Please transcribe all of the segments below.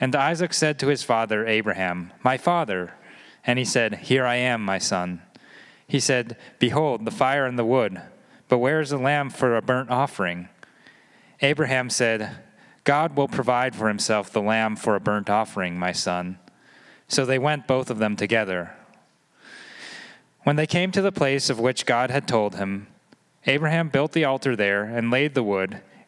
And Isaac said to his father Abraham, My father. And he said, Here I am, my son. He said, Behold, the fire and the wood, but where is the lamb for a burnt offering? Abraham said, God will provide for himself the lamb for a burnt offering, my son. So they went both of them together. When they came to the place of which God had told him, Abraham built the altar there and laid the wood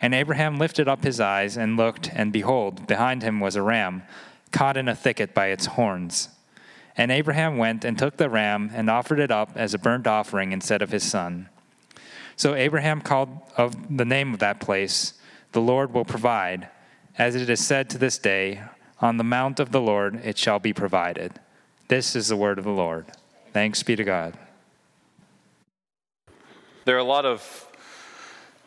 And Abraham lifted up his eyes and looked, and behold, behind him was a ram, caught in a thicket by its horns. And Abraham went and took the ram and offered it up as a burnt offering instead of his son. So Abraham called of the name of that place, The Lord will provide. As it is said to this day, On the mount of the Lord it shall be provided. This is the word of the Lord. Thanks be to God. There are a lot of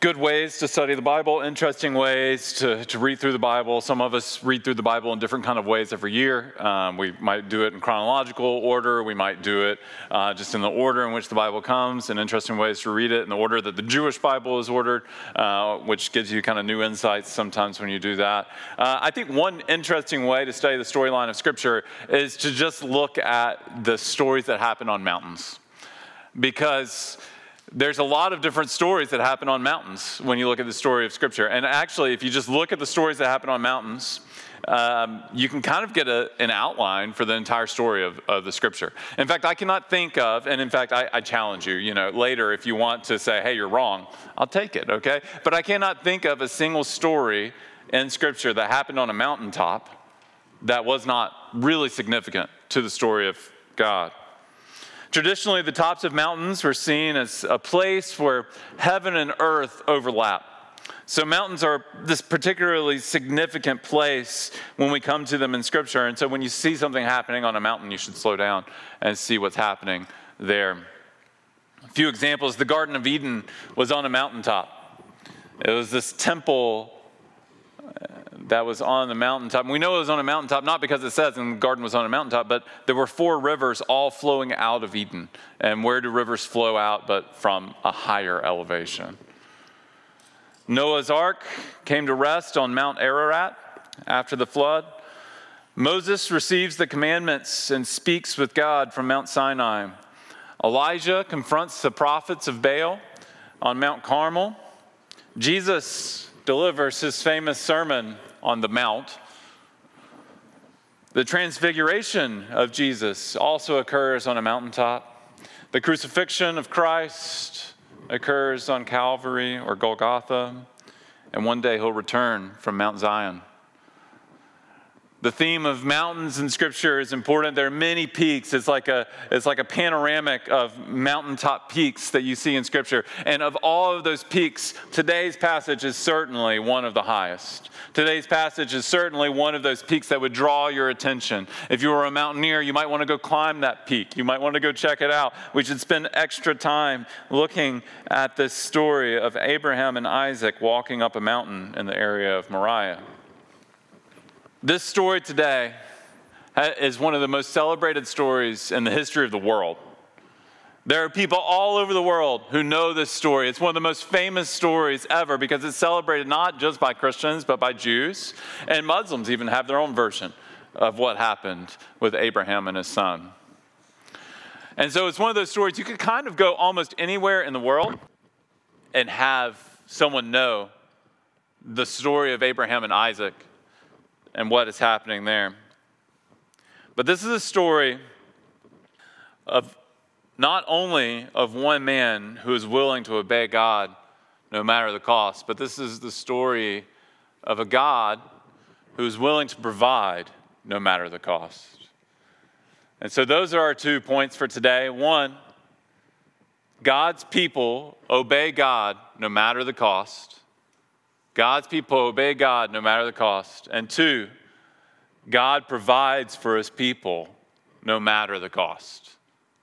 good ways to study the Bible, interesting ways to, to read through the Bible. Some of us read through the Bible in different kind of ways every year. Um, we might do it in chronological order. We might do it uh, just in the order in which the Bible comes, and interesting ways to read it in the order that the Jewish Bible is ordered, uh, which gives you kind of new insights sometimes when you do that. Uh, I think one interesting way to study the storyline of Scripture is to just look at the stories that happen on mountains. Because there's a lot of different stories that happen on mountains when you look at the story of Scripture. And actually, if you just look at the stories that happen on mountains, um, you can kind of get a, an outline for the entire story of, of, the Scripture. In fact, I cannot think of, and in fact, I, I challenge you, you know, later if you want to say, hey, you're wrong, I'll take it, okay? But I cannot think of a single story in Scripture that happened on a mountaintop that was not really significant to the story of God. Traditionally, the tops of mountains were seen as a place where heaven and earth overlap. So, mountains are this particularly significant place when we come to them in Scripture. And so, when you see something happening on a mountain, you should slow down and see what's happening there. A few examples the Garden of Eden was on a mountaintop, it was this temple that was on the mountaintop. And we know it was on a mountaintop not because it says in the garden was on a mountaintop, but there were four rivers all flowing out of Eden. And where do rivers flow out but from a higher elevation? Noah's ark came to rest on Mount Ararat after the flood. Moses receives the commandments and speaks with God from Mount Sinai. Elijah confronts the prophets of Baal on Mount Carmel. Jesus delivers his famous sermon on the Mount. The transfiguration of Jesus also occurs on a mountaintop. The crucifixion of Christ occurs on Calvary or Golgotha. And one day he'll return from Mount Zion. The theme of mountains in Scripture is important. There are many peaks. It's like a, it's like a panoramic of mountaintop peaks that you see in Scripture. And of all of those peaks, today's passage is certainly one of the highest. Today's passage is certainly one of those peaks that would draw your attention. If you were a mountaineer, you might want to go climb that peak. You might want to go check it out. We should spend extra time looking at this story of Abraham and Isaac walking up a mountain in the area of Moriah. This story today is one of the most celebrated stories in the history of the world. There are people all over the world who know this story. It's one of the most famous stories ever because it's celebrated not just by Christians, but by Jews. And Muslims even have their own version of what happened with Abraham and his son. And so it's one of those stories you could kind of go almost anywhere in the world and have someone know the story of Abraham and Isaac and what is happening there. But this is a story of not only of one man who is willing to obey God no matter the cost, but this is the story of a God who is willing to provide no matter the cost. And so, those are our two points for today. One, God's people obey God no matter the cost. God's people obey God no matter the cost. And two, God provides for his people no matter the cost.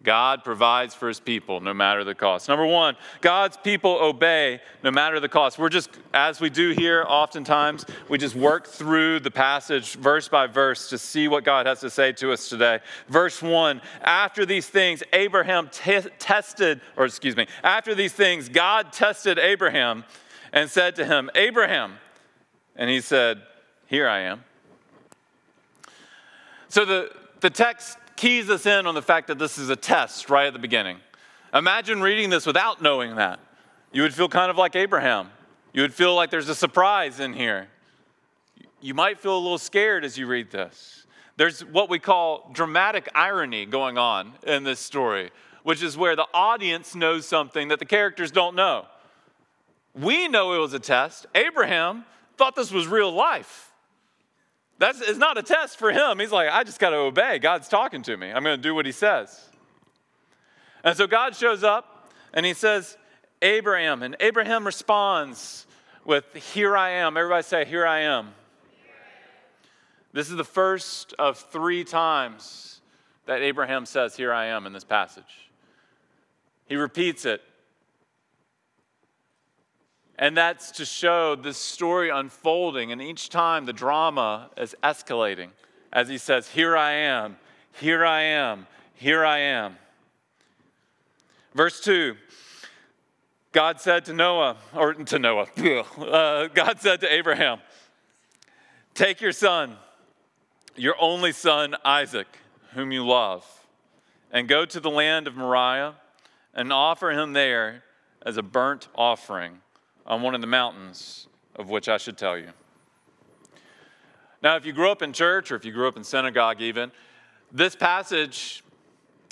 God provides for his people no matter the cost. Number one, God's people obey no matter the cost. We're just, as we do here oftentimes, we just work through the passage verse by verse to see what God has to say to us today. Verse one, after these things, Abraham t- tested, or excuse me, after these things, God tested Abraham and said to him, Abraham. And he said, Here I am. So the, the text keys us in on the fact that this is a test right at the beginning. Imagine reading this without knowing that. You would feel kind of like Abraham. You would feel like there's a surprise in here. You might feel a little scared as you read this. There's what we call dramatic irony going on in this story, which is where the audience knows something that the characters don't know. We know it was a test. Abraham thought this was real life. That's it's not a test for him. He's like, I just got to obey. God's talking to me. I'm going to do what he says. And so God shows up and he says, Abraham. And Abraham responds with, Here I am. Everybody say, Here I am. This is the first of three times that Abraham says, Here I am in this passage. He repeats it and that's to show this story unfolding. And each time the drama is escalating as he says, Here I am, here I am, here I am. Verse 2 God said to Noah, or to Noah, uh, God said to Abraham, Take your son, your only son, Isaac, whom you love, and go to the land of Moriah and offer him there as a burnt offering on one of the mountains of which I should tell you. Now, if you grew up in church or if you grew up in synagogue, even, this passage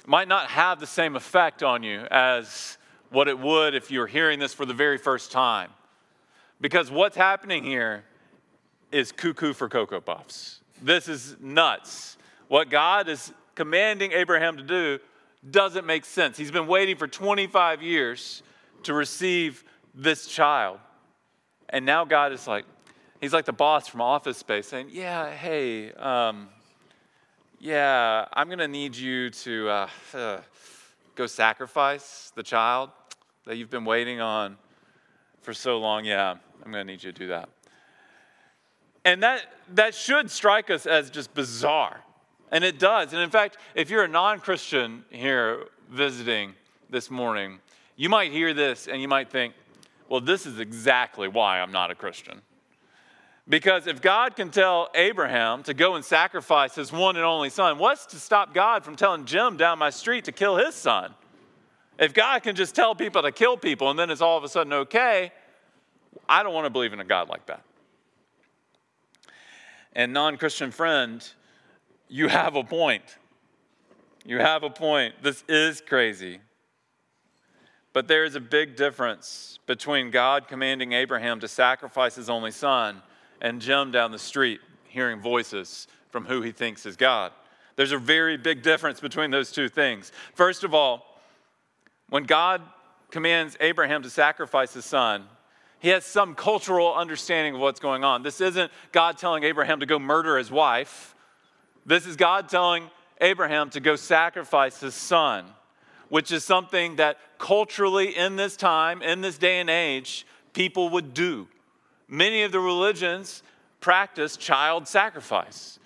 might not have the same effect on you as what it would if you were hearing this for the very first time. Because what's happening here is cuckoo for Cocoa Puffs. This is nuts. What God is commanding Abraham to do doesn't make sense. He's been waiting for 25 years to receive this child. And now God is like, he's like the boss from Office Space saying, Yeah, hey, um, yeah, I'm going to need you to uh, uh, go sacrifice the child that you've been waiting on for so long. Yeah, I'm going to need you to do that. And that, that should strike us as just bizarre. And it does. And in fact, if you're a non Christian here visiting this morning, you might hear this and you might think, well, this is exactly why I'm not a Christian. Because if God can tell Abraham to go and sacrifice his one and only son, what's to stop God from telling Jim down my street to kill his son? If God can just tell people to kill people and then it's all of a sudden okay, I don't want to believe in a God like that. And non Christian friend, you have a point. You have a point. This is crazy. But there is a big difference between God commanding Abraham to sacrifice his only son and Jim down the street hearing voices from who he thinks is God. There's a very big difference between those two things. First of all, when God commands Abraham to sacrifice his son, he has some cultural understanding of what's going on. This isn't God telling Abraham to go murder his wife. This is God telling Abraham to go sacrifice his son which is something that culturally in this time, in this day and age, people would do. Many of the religions practice child sacrifice.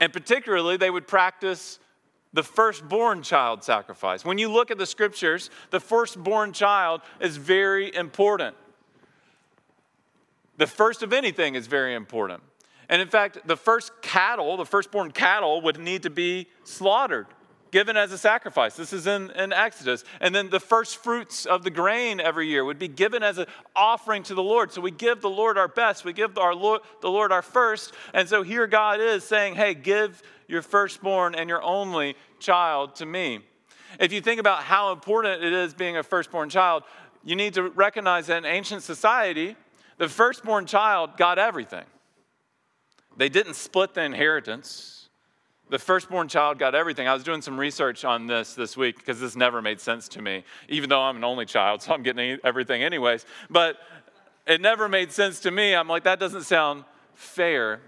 And particularly, they would practice the firstborn child sacrifice. When you look at the scriptures, the firstborn child is very important. The first of anything is very important. And in fact, the first cattle, the firstborn cattle, would need to be slaughtered, given as a sacrifice. This is in, in Exodus. And then the first fruits of the grain every year would be given as an offering to the Lord. So we give the Lord our best, we give our Lord, the Lord our first. And so here God is saying, hey, give your firstborn and your only child to me. If you think about how important it is being a firstborn child, you need to recognize that in ancient society, the firstborn child got everything. They didn't split the inheritance. The firstborn child got everything. I was doing some research on this this week because this never made sense to me, even though I'm an only child, so I'm getting everything anyways. But it never made sense to me. I'm like, that doesn't sound fair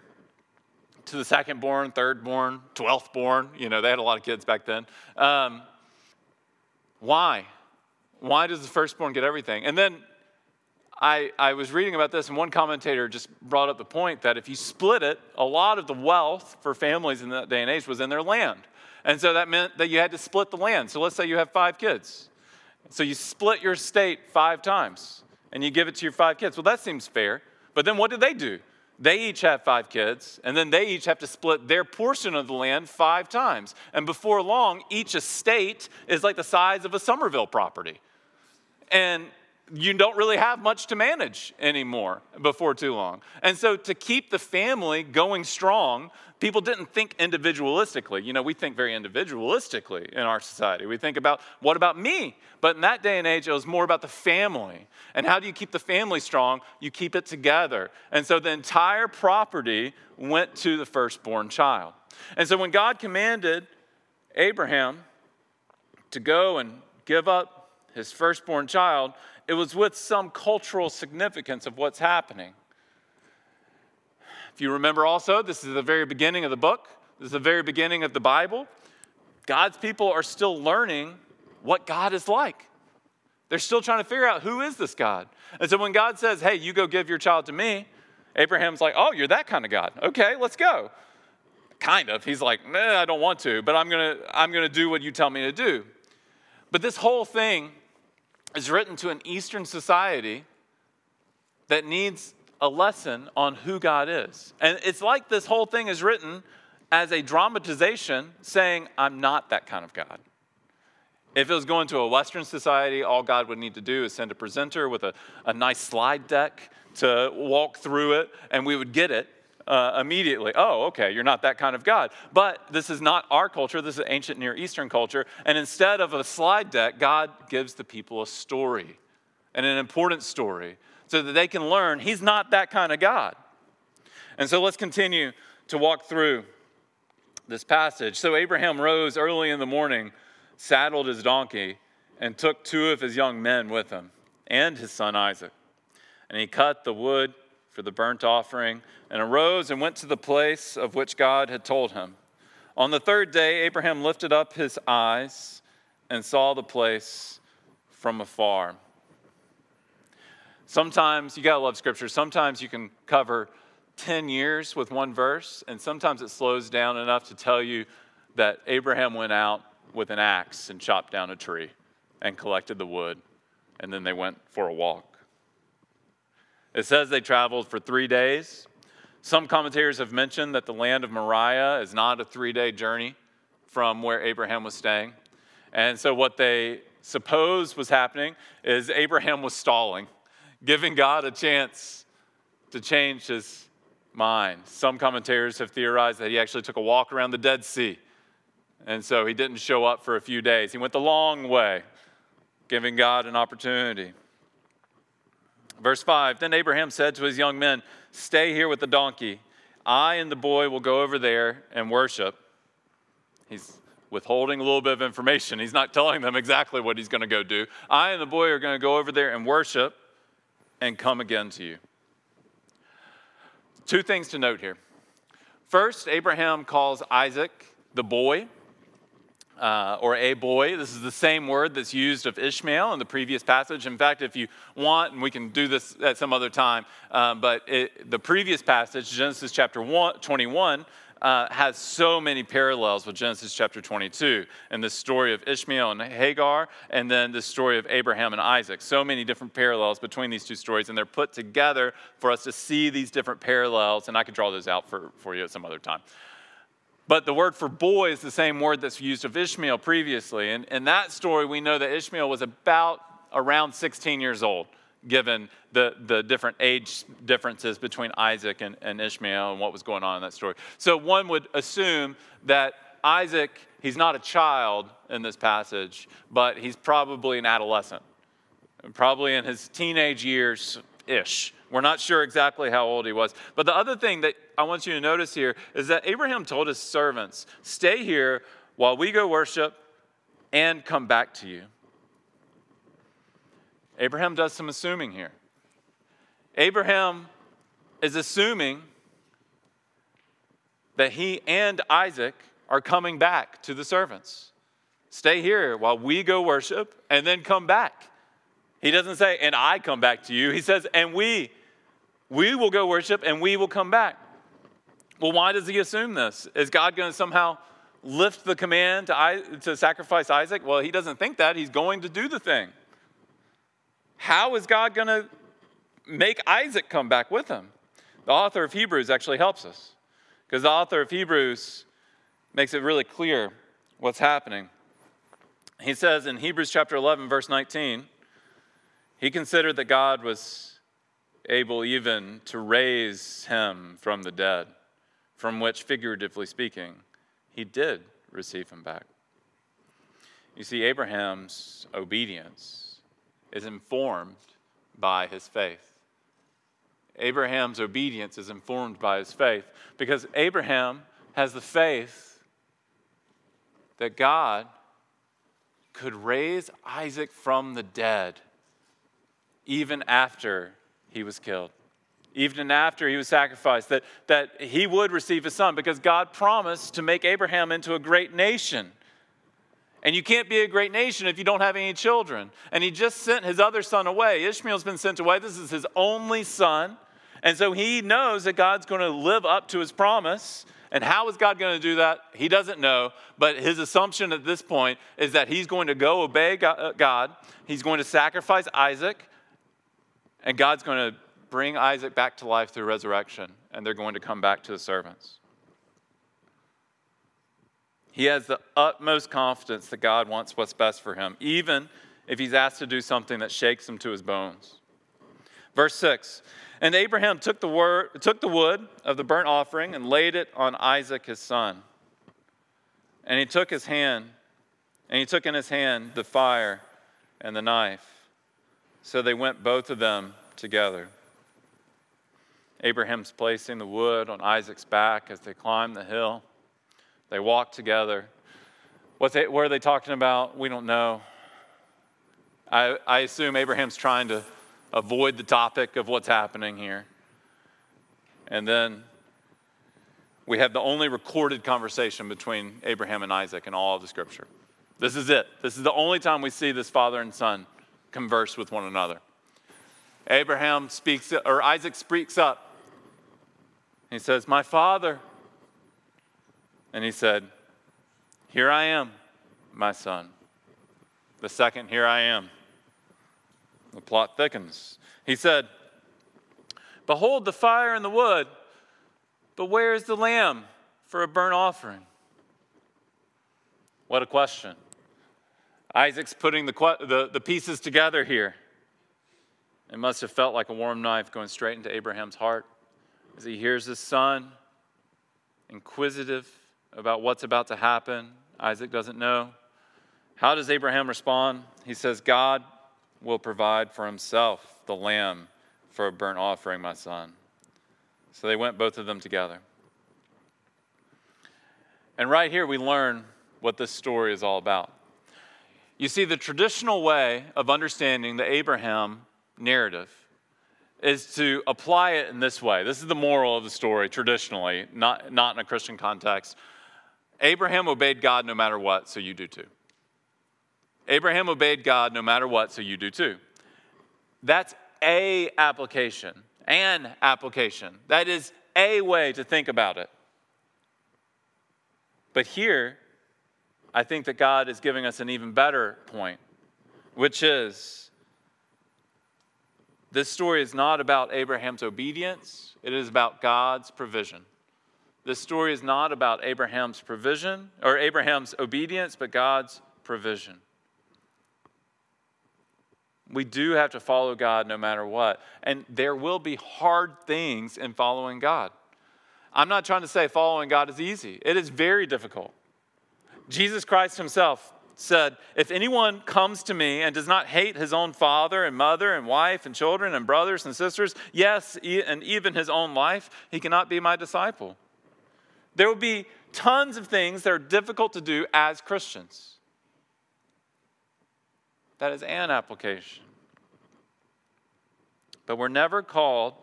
to the second born, third born, twelfth born. You know, they had a lot of kids back then. Um, why? Why does the firstborn get everything? And then I, I was reading about this, and one commentator just brought up the point that if you split it, a lot of the wealth for families in that day and age was in their land. And so that meant that you had to split the land. So let's say you have five kids. So you split your estate five times and you give it to your five kids. Well, that seems fair. But then what do they do? They each have five kids, and then they each have to split their portion of the land five times. And before long, each estate is like the size of a Somerville property. And you don't really have much to manage anymore before too long. And so, to keep the family going strong, people didn't think individualistically. You know, we think very individualistically in our society. We think about, what about me? But in that day and age, it was more about the family. And how do you keep the family strong? You keep it together. And so, the entire property went to the firstborn child. And so, when God commanded Abraham to go and give up his firstborn child, it was with some cultural significance of what's happening. If you remember also, this is the very beginning of the book, this is the very beginning of the Bible. God's people are still learning what God is like. They're still trying to figure out who is this God. And so when God says, "Hey, you go give your child to me," Abraham's like, "Oh, you're that kind of God. Okay, let's go." Kind of. He's like, "Nah, I don't want to, but I'm going to I'm going to do what you tell me to do." But this whole thing is written to an Eastern society that needs a lesson on who God is. And it's like this whole thing is written as a dramatization saying, I'm not that kind of God. If it was going to a Western society, all God would need to do is send a presenter with a, a nice slide deck to walk through it, and we would get it uh, immediately, oh, okay, you're not that kind of God. But this is not our culture, this is ancient Near Eastern culture. And instead of a slide deck, God gives the people a story, and an important story, so that they can learn He's not that kind of God. And so let's continue to walk through this passage. So Abraham rose early in the morning, saddled his donkey, and took two of his young men with him, and his son Isaac. And he cut the wood for the burnt offering, and arose and went to the place of which God had told him. On the third day, Abraham lifted up his eyes and saw the place from afar. Sometimes, you gotta love scripture, sometimes you can cover 10 years with one verse, and sometimes it slows down enough to tell you that Abraham went out with an axe and chopped down a tree and collected the wood, and then they went for a walk. It says they traveled for three days. Some commentators have mentioned that the land of Moriah is not a three day journey from where Abraham was staying. And so, what they suppose was happening is Abraham was stalling, giving God a chance to change his mind. Some commentators have theorized that he actually took a walk around the Dead Sea. And so he didn't show up for a few days. He went the long way, giving God an opportunity. Verse 5 Then Abraham said to his young men, Stay here with the donkey. I and the boy will go over there and worship. He's withholding a little bit of information. He's not telling them exactly what he's going to go do. I and the boy are going to go over there and worship and come again to you. Two things to note here. First, Abraham calls Isaac the boy uh, or a boy. This is the same word that's used of Ishmael in the previous passage. In fact, if you want, and we can do this at some other time, um, but it, the previous passage, Genesis chapter one, 21, uh, has so many parallels with Genesis chapter 22 and the story of Ishmael and Hagar, and then the story of Abraham and Isaac. So many different parallels between these two stories, and they're put together for us to see these different parallels. And I could draw those out for, for you at some other time. But the word for boy is the same word that's used of Ishmael previously. And in that story, we know that Ishmael was about around 16 years old given the, the different age differences between Isaac and, and Ishmael and what was going on in that story. So one would assume that Isaac, he's not a child in this passage, but he's probably an adolescent, probably in his teenage years ish. We're not sure exactly how old he was. But the other thing that I want you to notice here is that Abraham told his servants, Stay here while we go worship and come back to you. Abraham does some assuming here. Abraham is assuming that he and Isaac are coming back to the servants. Stay here while we go worship and then come back. He doesn't say, and I come back to you. He says, and we, we will go worship and we will come back. Well, why does he assume this? Is God going to somehow lift the command to, to sacrifice Isaac? Well, he doesn't think that. He's going to do the thing. How is God going to make Isaac come back with him? The author of Hebrews actually helps us because the author of Hebrews makes it really clear what's happening. He says in Hebrews chapter 11, verse 19, he considered that God was able even to raise him from the dead, from which, figuratively speaking, he did receive him back. You see, Abraham's obedience is informed by his faith. Abraham's obedience is informed by his faith because Abraham has the faith that God could raise Isaac from the dead even after he was killed, even after he was sacrificed, that, that he would receive a son because God promised to make Abraham into a great nation. And you can't be a great nation if you don't have any children. And he just sent his other son away. Ishmael's been sent away. This is his only son. And so he knows that God's going to live up to his promise. And how is God going to do that? He doesn't know. But his assumption at this point is that he's going to go obey uh, God. He's going to sacrifice Isaac. And God's going to bring Isaac back to life through resurrection. And they're going to come back to the servants. He has the utmost confidence that God wants what's best for him, even if he's asked to do something that shakes him to his bones. Verse 6 And Abraham took the, word, took the wood of the burnt offering and laid it on Isaac his son. And he took his hand, and he took in his hand the fire and the knife. So they went both of them together. Abraham's placing the wood on Isaac's back as they climb the hill. They walk together. What, they, are they talking about? We don't know. I, I assume Abraham's trying to avoid the topic of what's happening here. And then we have the only recorded conversation between Abraham and Isaac in all of the scripture. This is it. This is the only time we see this father and son converse with one another. Abraham speaks, or Isaac speaks up. He says, My father. And he said, Here I am, my son. The second, Here I am. The plot thickens. He said, Behold the fire and the wood, but where is the lamb for a burnt offering? What a question. Isaac's putting the, the, the pieces together here. It must have felt like a warm knife going straight into Abraham's heart as he hears his son, inquisitive, about what's about to happen. Isaac doesn't know. How does Abraham respond? He says, God will provide for himself the lamb for a burnt offering, my son. So they went both of them together. And right here, we learn what this story is all about. You see, the traditional way of understanding the Abraham narrative is to apply it in this way. This is the moral of the story, traditionally, not, not in a Christian context. Abraham obeyed God no matter what, so you do too. Abraham obeyed God no matter what, so you do too. That's a application, an application. That is a way to think about it. But here, I think that God is giving us an even better point, which is this story is not about Abraham's obedience, it is about God's provision. This story is not about Abraham's provision or Abraham's obedience, but God's provision. We do have to follow God no matter what. And there will be hard things in following God. I'm not trying to say following God is easy, it is very difficult. Jesus Christ himself said, If anyone comes to me and does not hate his own father and mother and wife and children and brothers and sisters, yes, and even his own life, he cannot be my disciple. There will be tons of things that are difficult to do as Christians. That is an application. But we're never called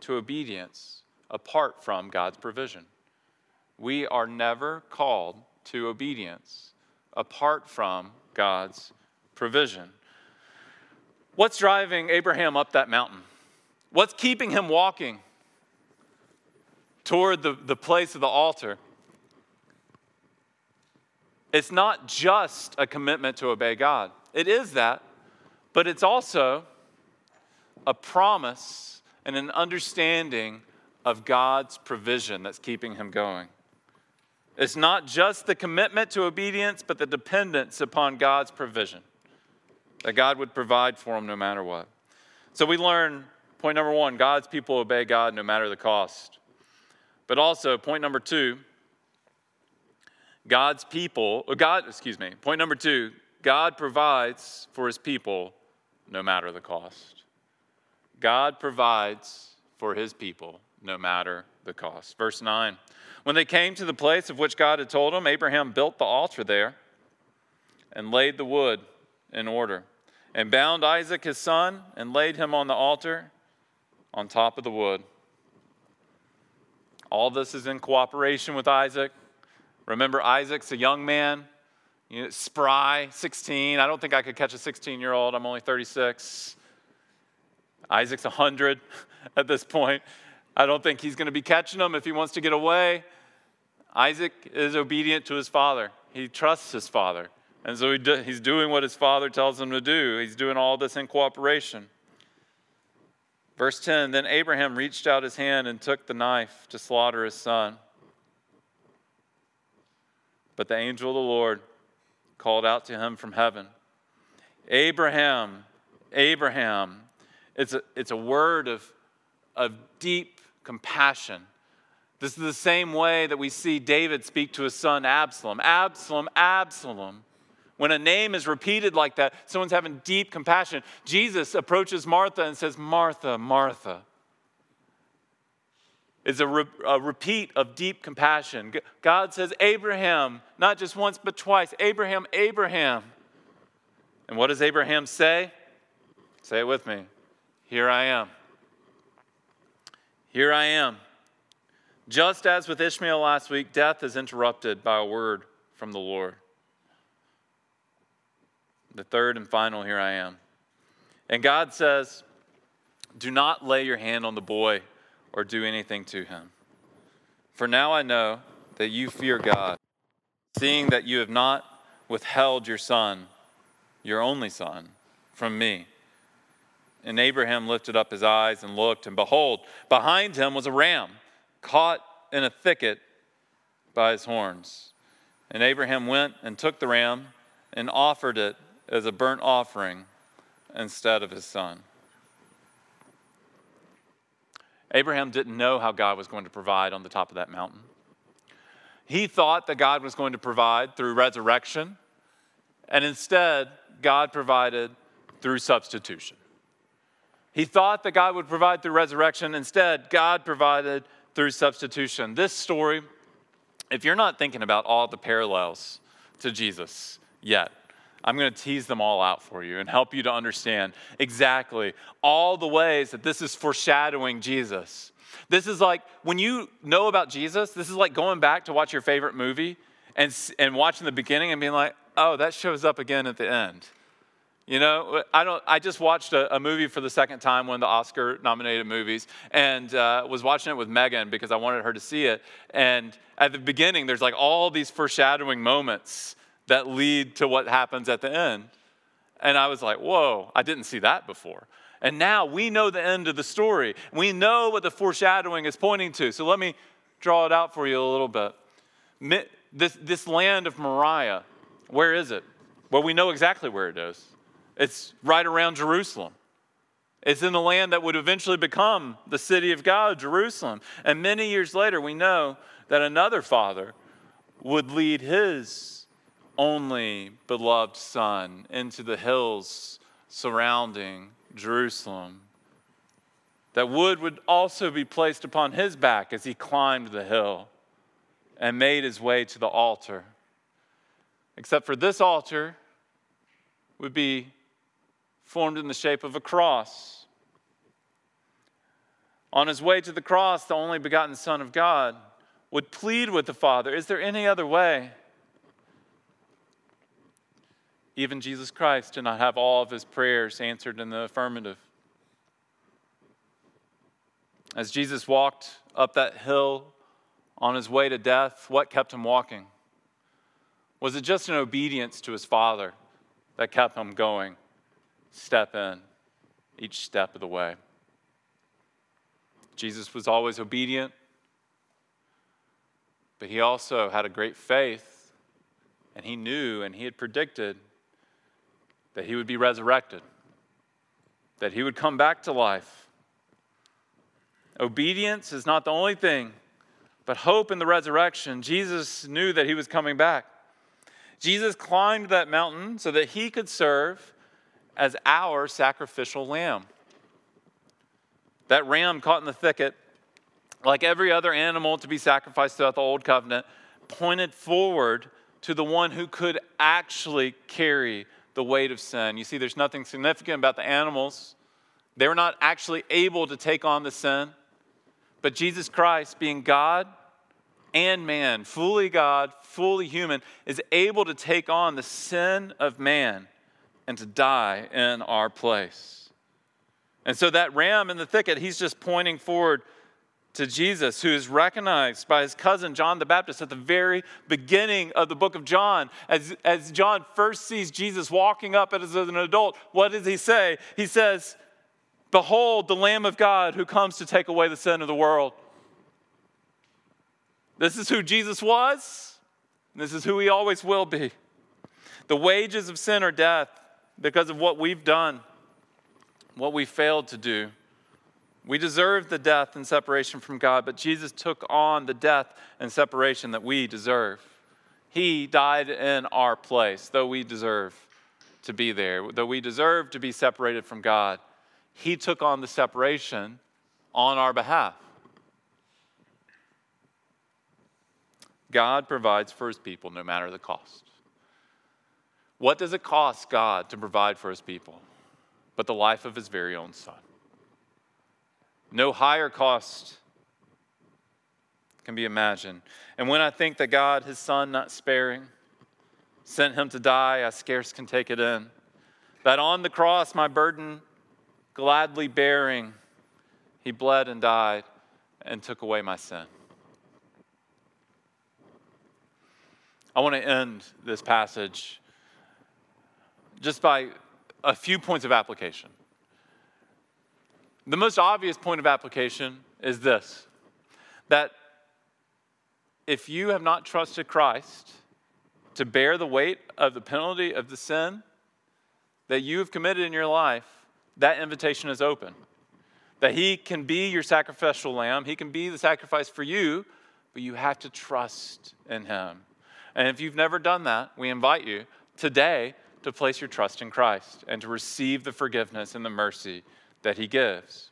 to obedience apart from God's provision. We are never called to obedience apart from God's provision. What's driving Abraham up that mountain? What's keeping him walking toward the, the place of the altar? It's not just a commitment to obey God. It is that, but it's also a promise and an understanding of God's provision that's keeping him going. It's not just the commitment to obedience, but the dependence upon God's provision, that God would provide for them no matter what. So we learn point number one God's people obey God no matter the cost. But also, point number two, God's people, or God, excuse me, point number two, God provides for his people no matter the cost. God provides for his people no matter the cost. Verse 9 When they came to the place of which God had told him, Abraham built the altar there and laid the wood in order, and bound Isaac his son and laid him on the altar on top of the wood. All this is in cooperation with Isaac. Remember, Isaac's a young man, you know, spry, 16. I don't think I could catch a 16 year old. I'm only 36. Isaac's 100 at this point. I don't think he's going to be catching them if he wants to get away. Isaac is obedient to his father, he trusts his father. And so he do, he's doing what his father tells him to do. He's doing all this in cooperation. Verse 10 Then Abraham reached out his hand and took the knife to slaughter his son. But the angel of the Lord called out to him from heaven Abraham, Abraham. It's a, it's a word of, of deep compassion. This is the same way that we see David speak to his son Absalom Absalom, Absalom. When a name is repeated like that, someone's having deep compassion. Jesus approaches Martha and says, Martha, Martha. It's a, re- a repeat of deep compassion. God says, Abraham, not just once, but twice. Abraham, Abraham. And what does Abraham say? Say it with me. Here I am. Here I am. Just as with Ishmael last week, death is interrupted by a word from the Lord. The third and final, here I am. And God says, Do not lay your hand on the boy or do anything to him. For now I know that you fear God, seeing that you have not withheld your son, your only son, from me. And Abraham lifted up his eyes and looked, and behold, behind him was a ram caught in a thicket by his horns. And Abraham went and took the ram and offered it as a burnt offering instead of his son. Abraham didn't know how God was going to provide on the top of that mountain. He thought that God was going to provide through resurrection, and instead, God provided through substitution. He thought that God would provide through resurrection. Instead, God provided through substitution. This story, if you're not thinking about all the parallels to Jesus yet, I'm going to tease them all out for you and help you to understand exactly all the ways that this is foreshadowing Jesus. This is like when you know about Jesus, this is like going back to watch your favorite movie and, and watching the beginning and being like, oh, that shows up again at the end. You know, I don't. I just watched a, a movie for the second time, one of the Oscar-nominated movies, and uh, was watching it with Megan because I wanted her to see it. And at the beginning, there's like all these foreshadowing moments that lead to what happens at the end. And I was like, "Whoa! I didn't see that before." And now we know the end of the story. We know what the foreshadowing is pointing to. So let me draw it out for you a little bit. This, this land of Moriah, where is it? Well, we know exactly where it is. It's right around Jerusalem. It's in the land that would eventually become the city of God, Jerusalem. And many years later, we know that another father would lead his only beloved son into the hills surrounding Jerusalem. That wood would also be placed upon his back as he climbed the hill and made his way to the altar. Except for this altar would be formed in the shape of a cross. On his way to the cross, the only begotten Son of God would plead with the Father Is there any other way? Even Jesus Christ did not have all of his prayers answered in the affirmative. As Jesus walked up that hill on his way to death, what kept him walking? Was it just an obedience to his Father that kept him going? Step in each step of the way. Jesus was always obedient, but he also had a great faith, and he knew and he had predicted that he would be resurrected, that he would come back to life. Obedience is not the only thing, but hope in the resurrection. Jesus knew that he was coming back. Jesus climbed that mountain so that he could serve as our sacrificial lamb. That ram caught in the thicket, like every other animal to be sacrificed throughout the Old Covenant, pointed forward to the one who could actually carry the weight of sin. You see, there's nothing significant about the animals. They were not actually able to take on the sin. But Jesus Christ, being God and man, fully God, fully human, is able to take on the sin of man and to die in our place. And so that ram in the thicket, he's just pointing forward to Jesus, who is recognized by his cousin John the Baptist at the very beginning of the book of John. As, as John first sees Jesus walking up as an adult, what does he say? He says, Behold, the Lamb of God who comes to take away the sin of the world. This is who Jesus was. This is who he always will be. The wages of sin are death because of what we've done, what we failed to do. We deserve the death and separation from God, but Jesus took on the death and separation that we deserve. He died in our place, though we deserve to be there, though we deserve to be separated from God. He took on the separation on our behalf. God provides for his people no matter the cost. What does it cost God to provide for his people but the life of his very own son? No higher cost can be imagined. And when I think that God, his son, not sparing, sent him to die, I scarce can take it in. That on the cross, my burden gladly bearing, he bled and died and took away my sin. I want to end this passage just by a few points of application. The most obvious point of application is this that if you have not trusted Christ to bear the weight of the penalty of the sin that you have committed in your life, that invitation is open. That He can be your sacrificial lamb, He can be the sacrifice for you, but you have to trust in Him. And if you've never done that, we invite you today to place your trust in Christ and to receive the forgiveness and the mercy that He gives.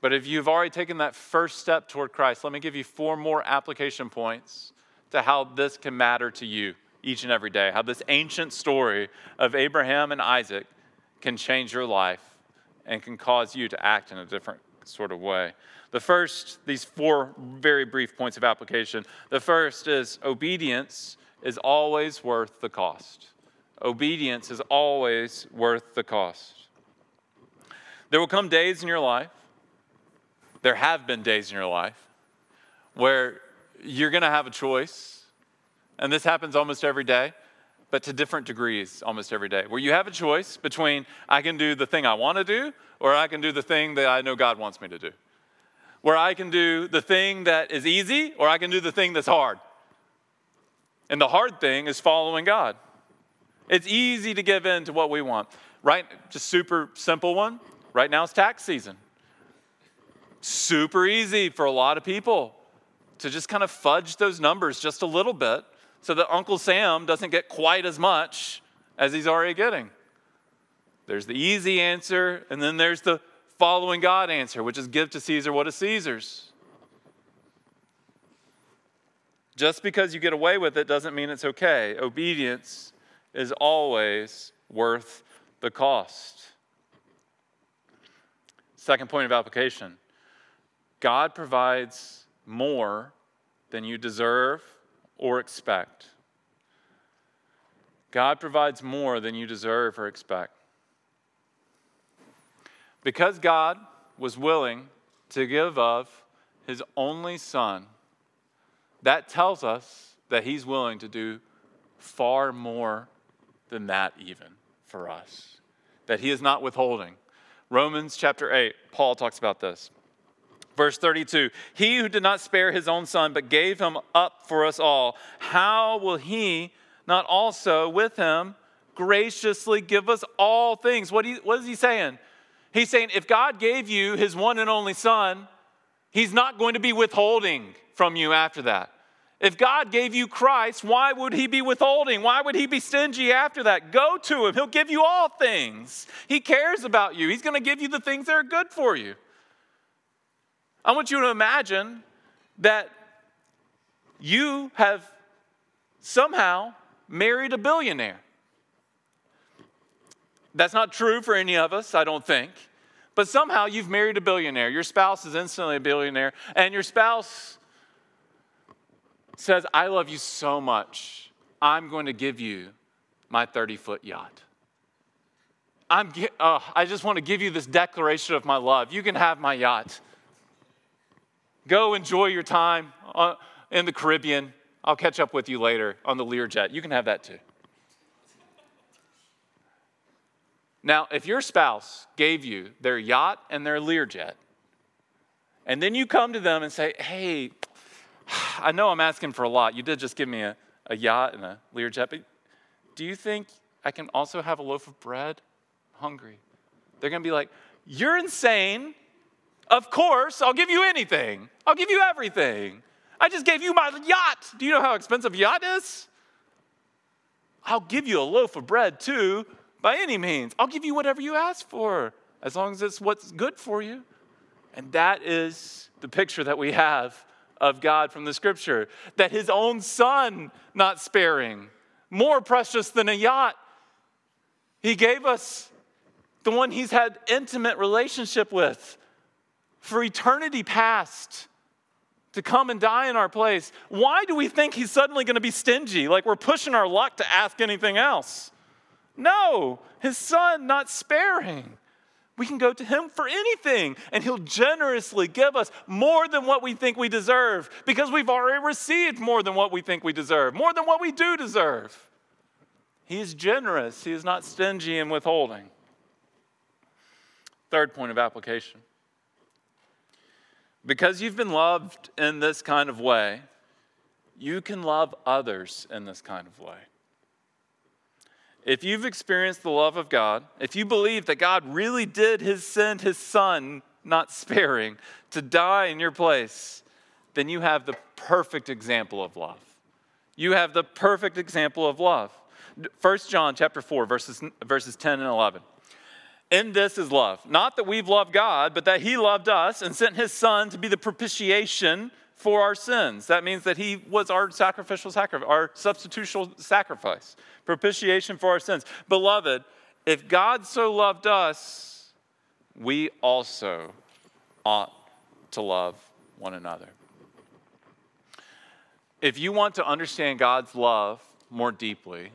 But if you've already taken that first step toward Christ, let me give you four more application points to how this can matter to you each and every day. How this ancient story of Abraham and Isaac can change your life and can cause you to act in a different sort of way. The first, these four very brief points of application. The first is obedience is always worth the cost. Obedience is always worth the cost. There will come days in your life, there have been days in your life, where you're going to have a choice. And this happens almost every day, but to different degrees almost every day, where you have a choice between I can do the thing I want to do or I can do the thing that I know God wants me to do. Where I can do the thing that is easy or I can do the thing that's hard. And the hard thing is following God. It's easy to give in to what we want. Right? Just super simple one. Right now it's tax season. Super easy for a lot of people to just kind of fudge those numbers just a little bit so that Uncle Sam doesn't get quite as much as he's already getting. There's the easy answer, and then there's the following God answer, which is give to Caesar what is Caesar's. Just because you get away with it doesn't mean it's okay. Obedience is always worth the cost. Second point of application God provides more than you deserve or expect. God provides more than you deserve or expect. Because God was willing to give of his only son, that tells us that he's willing to do far more than that, even for us. That he is not withholding. Romans chapter 8, Paul talks about this. Verse 32 He who did not spare his own son, but gave him up for us all, how will he not also with him graciously give us all things? What, he, what is he saying? He's saying if God gave you his one and only son, he's not going to be withholding from you after that. If God gave you Christ, why would he be withholding? Why would he be stingy after that? Go to him. He'll give you all things. He cares about you. He's going to give you the things that are good for you. I want you to imagine that you have somehow married a billionaire. That's not true for any of us, I don't think. But somehow you've married a billionaire. Your spouse is instantly a billionaire, and your spouse says, I love you so much, I'm going to give you my 30 foot yacht. I'm, uh, I just want to give you this declaration of my love. You can have my yacht. Go enjoy your time uh, in the Caribbean. I'll catch up with you later on the Learjet. You can have that too. Now, if your spouse gave you their yacht and their Learjet, and then you come to them and say, Hey, I know I'm asking for a lot. You did just give me a, a yacht and a Learjet, but do you think I can also have a loaf of bread? I'm hungry. They're going to be like, You're insane. Of course, I'll give you anything. I'll give you everything. I just gave you my yacht. Do you know how expensive yacht is? I'll give you a loaf of bread too, by any means. I'll give you whatever you ask for, as long as it's what's good for you. And that is the picture that we have of God from the scripture that his own son, not sparing, more precious than a yacht, he gave us the one he's had intimate relationship with for eternity past to come and die in our place, why do we think he's suddenly going to be stingy, like we're pushing our luck to ask anything else? No, his son not sparing. We can go to him for anything, and he'll generously give us more than what we think we deserve because we've already received more than what we think we deserve, more than what we do deserve. He is generous, he is not stingy in withholding. Third point of application because you've been loved in this kind of way, you can love others in this kind of way. If you've experienced the love of God, if you believe that God really did his send his son, not sparing, to die in your place, then you have the perfect example of love. You have the perfect example of love. 1 John chapter 4 verses, verses 10 and 11. In this is love. Not that we've loved God, but that He loved us and sent His Son to be the propitiation for our sins. That means that He was our sacrificial sacrifice, our substitutional sacrifice, propitiation for our sins. Beloved, if God so loved us, we also ought to love one another. If you want to understand God's love more deeply,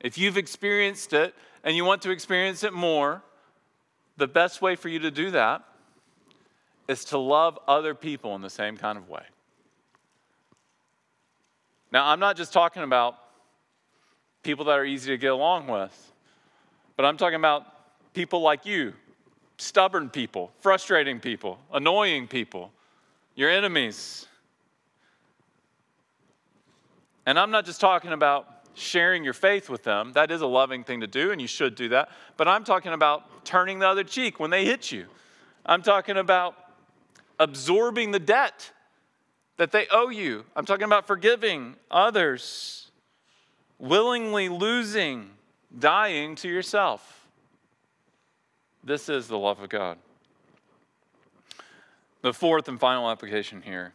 If you've experienced it and you want to experience it more, the best way for you to do that is to love other people in the same kind of way. Now, I'm not just talking about people that are easy to get along with, but I'm talking about people like you stubborn people, frustrating people, annoying people, your enemies. And I'm not just talking about sharing your faith with them. That is a loving thing to do, and you should do that. But I'm talking about turning the other cheek when they hit you. I'm talking about absorbing the debt that they owe you. I'm talking about forgiving others, willingly losing, dying to yourself. This is the love of God. The fourth and final application here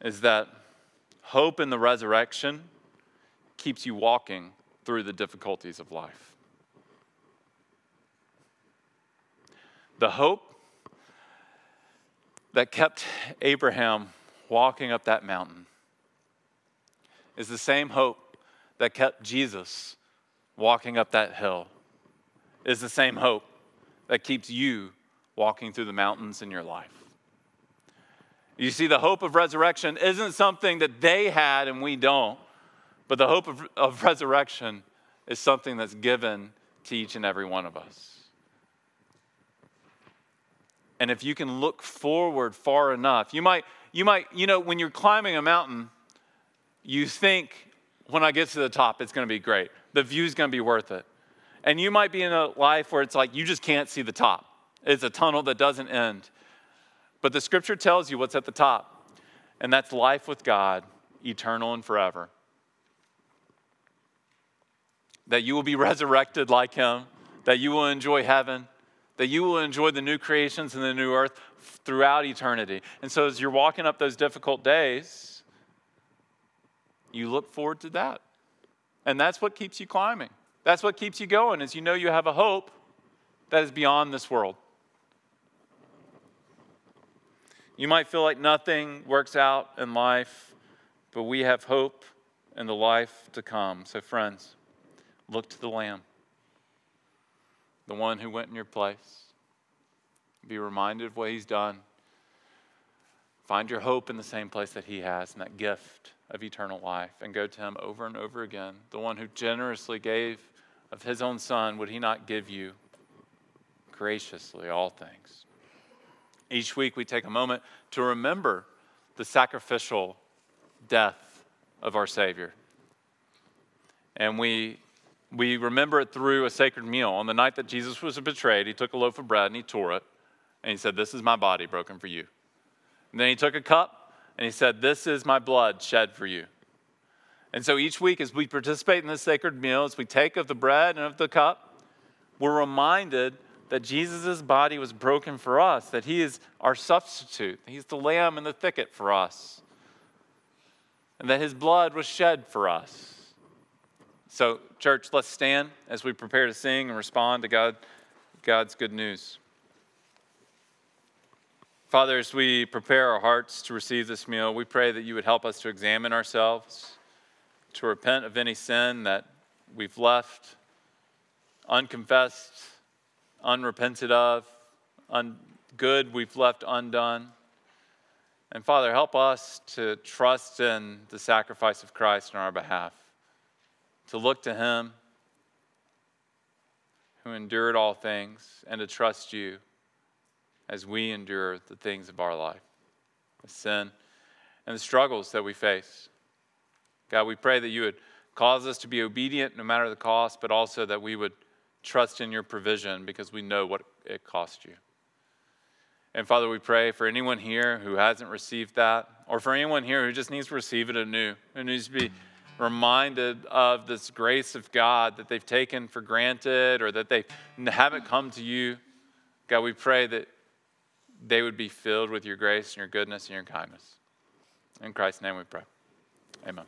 is that hope in the resurrection keeps you walking through the difficulties of life. The hope that kept Abraham walking up that mountain is the same hope that kept Jesus walking up that hill, is the same hope that keeps you walking through the mountains in your life. You see, the hope of resurrection isn't something that they had and we don't, but the hope of, of resurrection is something that's given to each and every one of us. And if you can look forward far enough, you might, you might, you know, when you're climbing a mountain, you think, when I get to the top, it's going to be great. The view's going to be worth it. And you might be in a life where it's like you just can't see the top. It's a tunnel that doesn't end. But the scripture tells you what's at the top, and that's life with God, eternal and forever. That you will be resurrected like Him, that you will enjoy heaven, that you will enjoy the new creations and the new earth throughout eternity. And so, as you're walking up those difficult days, you look forward to that. And that's what keeps you climbing. That's what keeps you going, is you know you have a hope that is beyond this world. You might feel like nothing works out in life, but we have hope in the life to come. So, friends, look to the Lamb the one who went in your place. Be reminded of what he's done. Find your hope in the same place that he has, in that gift of eternal life, and go to him over and over again. The one who generously gave of his own son, would he not give you graciously all things? Each week we take a moment to remember the sacrificial death of our Savior. And we we remember it through a sacred meal. On the night that Jesus was betrayed, he took a loaf of bread and he tore it. And he said, This is my body broken for you. And then he took a cup and he said, This is my blood shed for you. And so each week, as we participate in this sacred meal, as we take of the bread and of the cup, we're reminded that Jesus' body was broken for us, that he is our substitute. He's the lamb in the thicket for us, and that his blood was shed for us. So, church, let's stand as we prepare to sing and respond to God, God's good news. Father, as we prepare our hearts to receive this meal, we pray that you would help us to examine ourselves, to repent of any sin that we've left unconfessed, unrepented of, un- good we've left undone. And Father, help us to trust in the sacrifice of Christ on our behalf to look to Him who endured all things and to trust you as we endure the things of our life, the sin and the struggles that we face. God, we pray that you would cause us to be obedient no matter the cost, but also that we would trust in your provision because we know what it cost you. And Father, we pray for anyone here who hasn't received that, or for anyone here who just needs to receive it anew, who needs to be reminded of this grace of God that they've taken for granted or that they haven't come to you. God, we pray that they would be filled with your grace and your goodness and your kindness. In Christ's name we pray. Amen.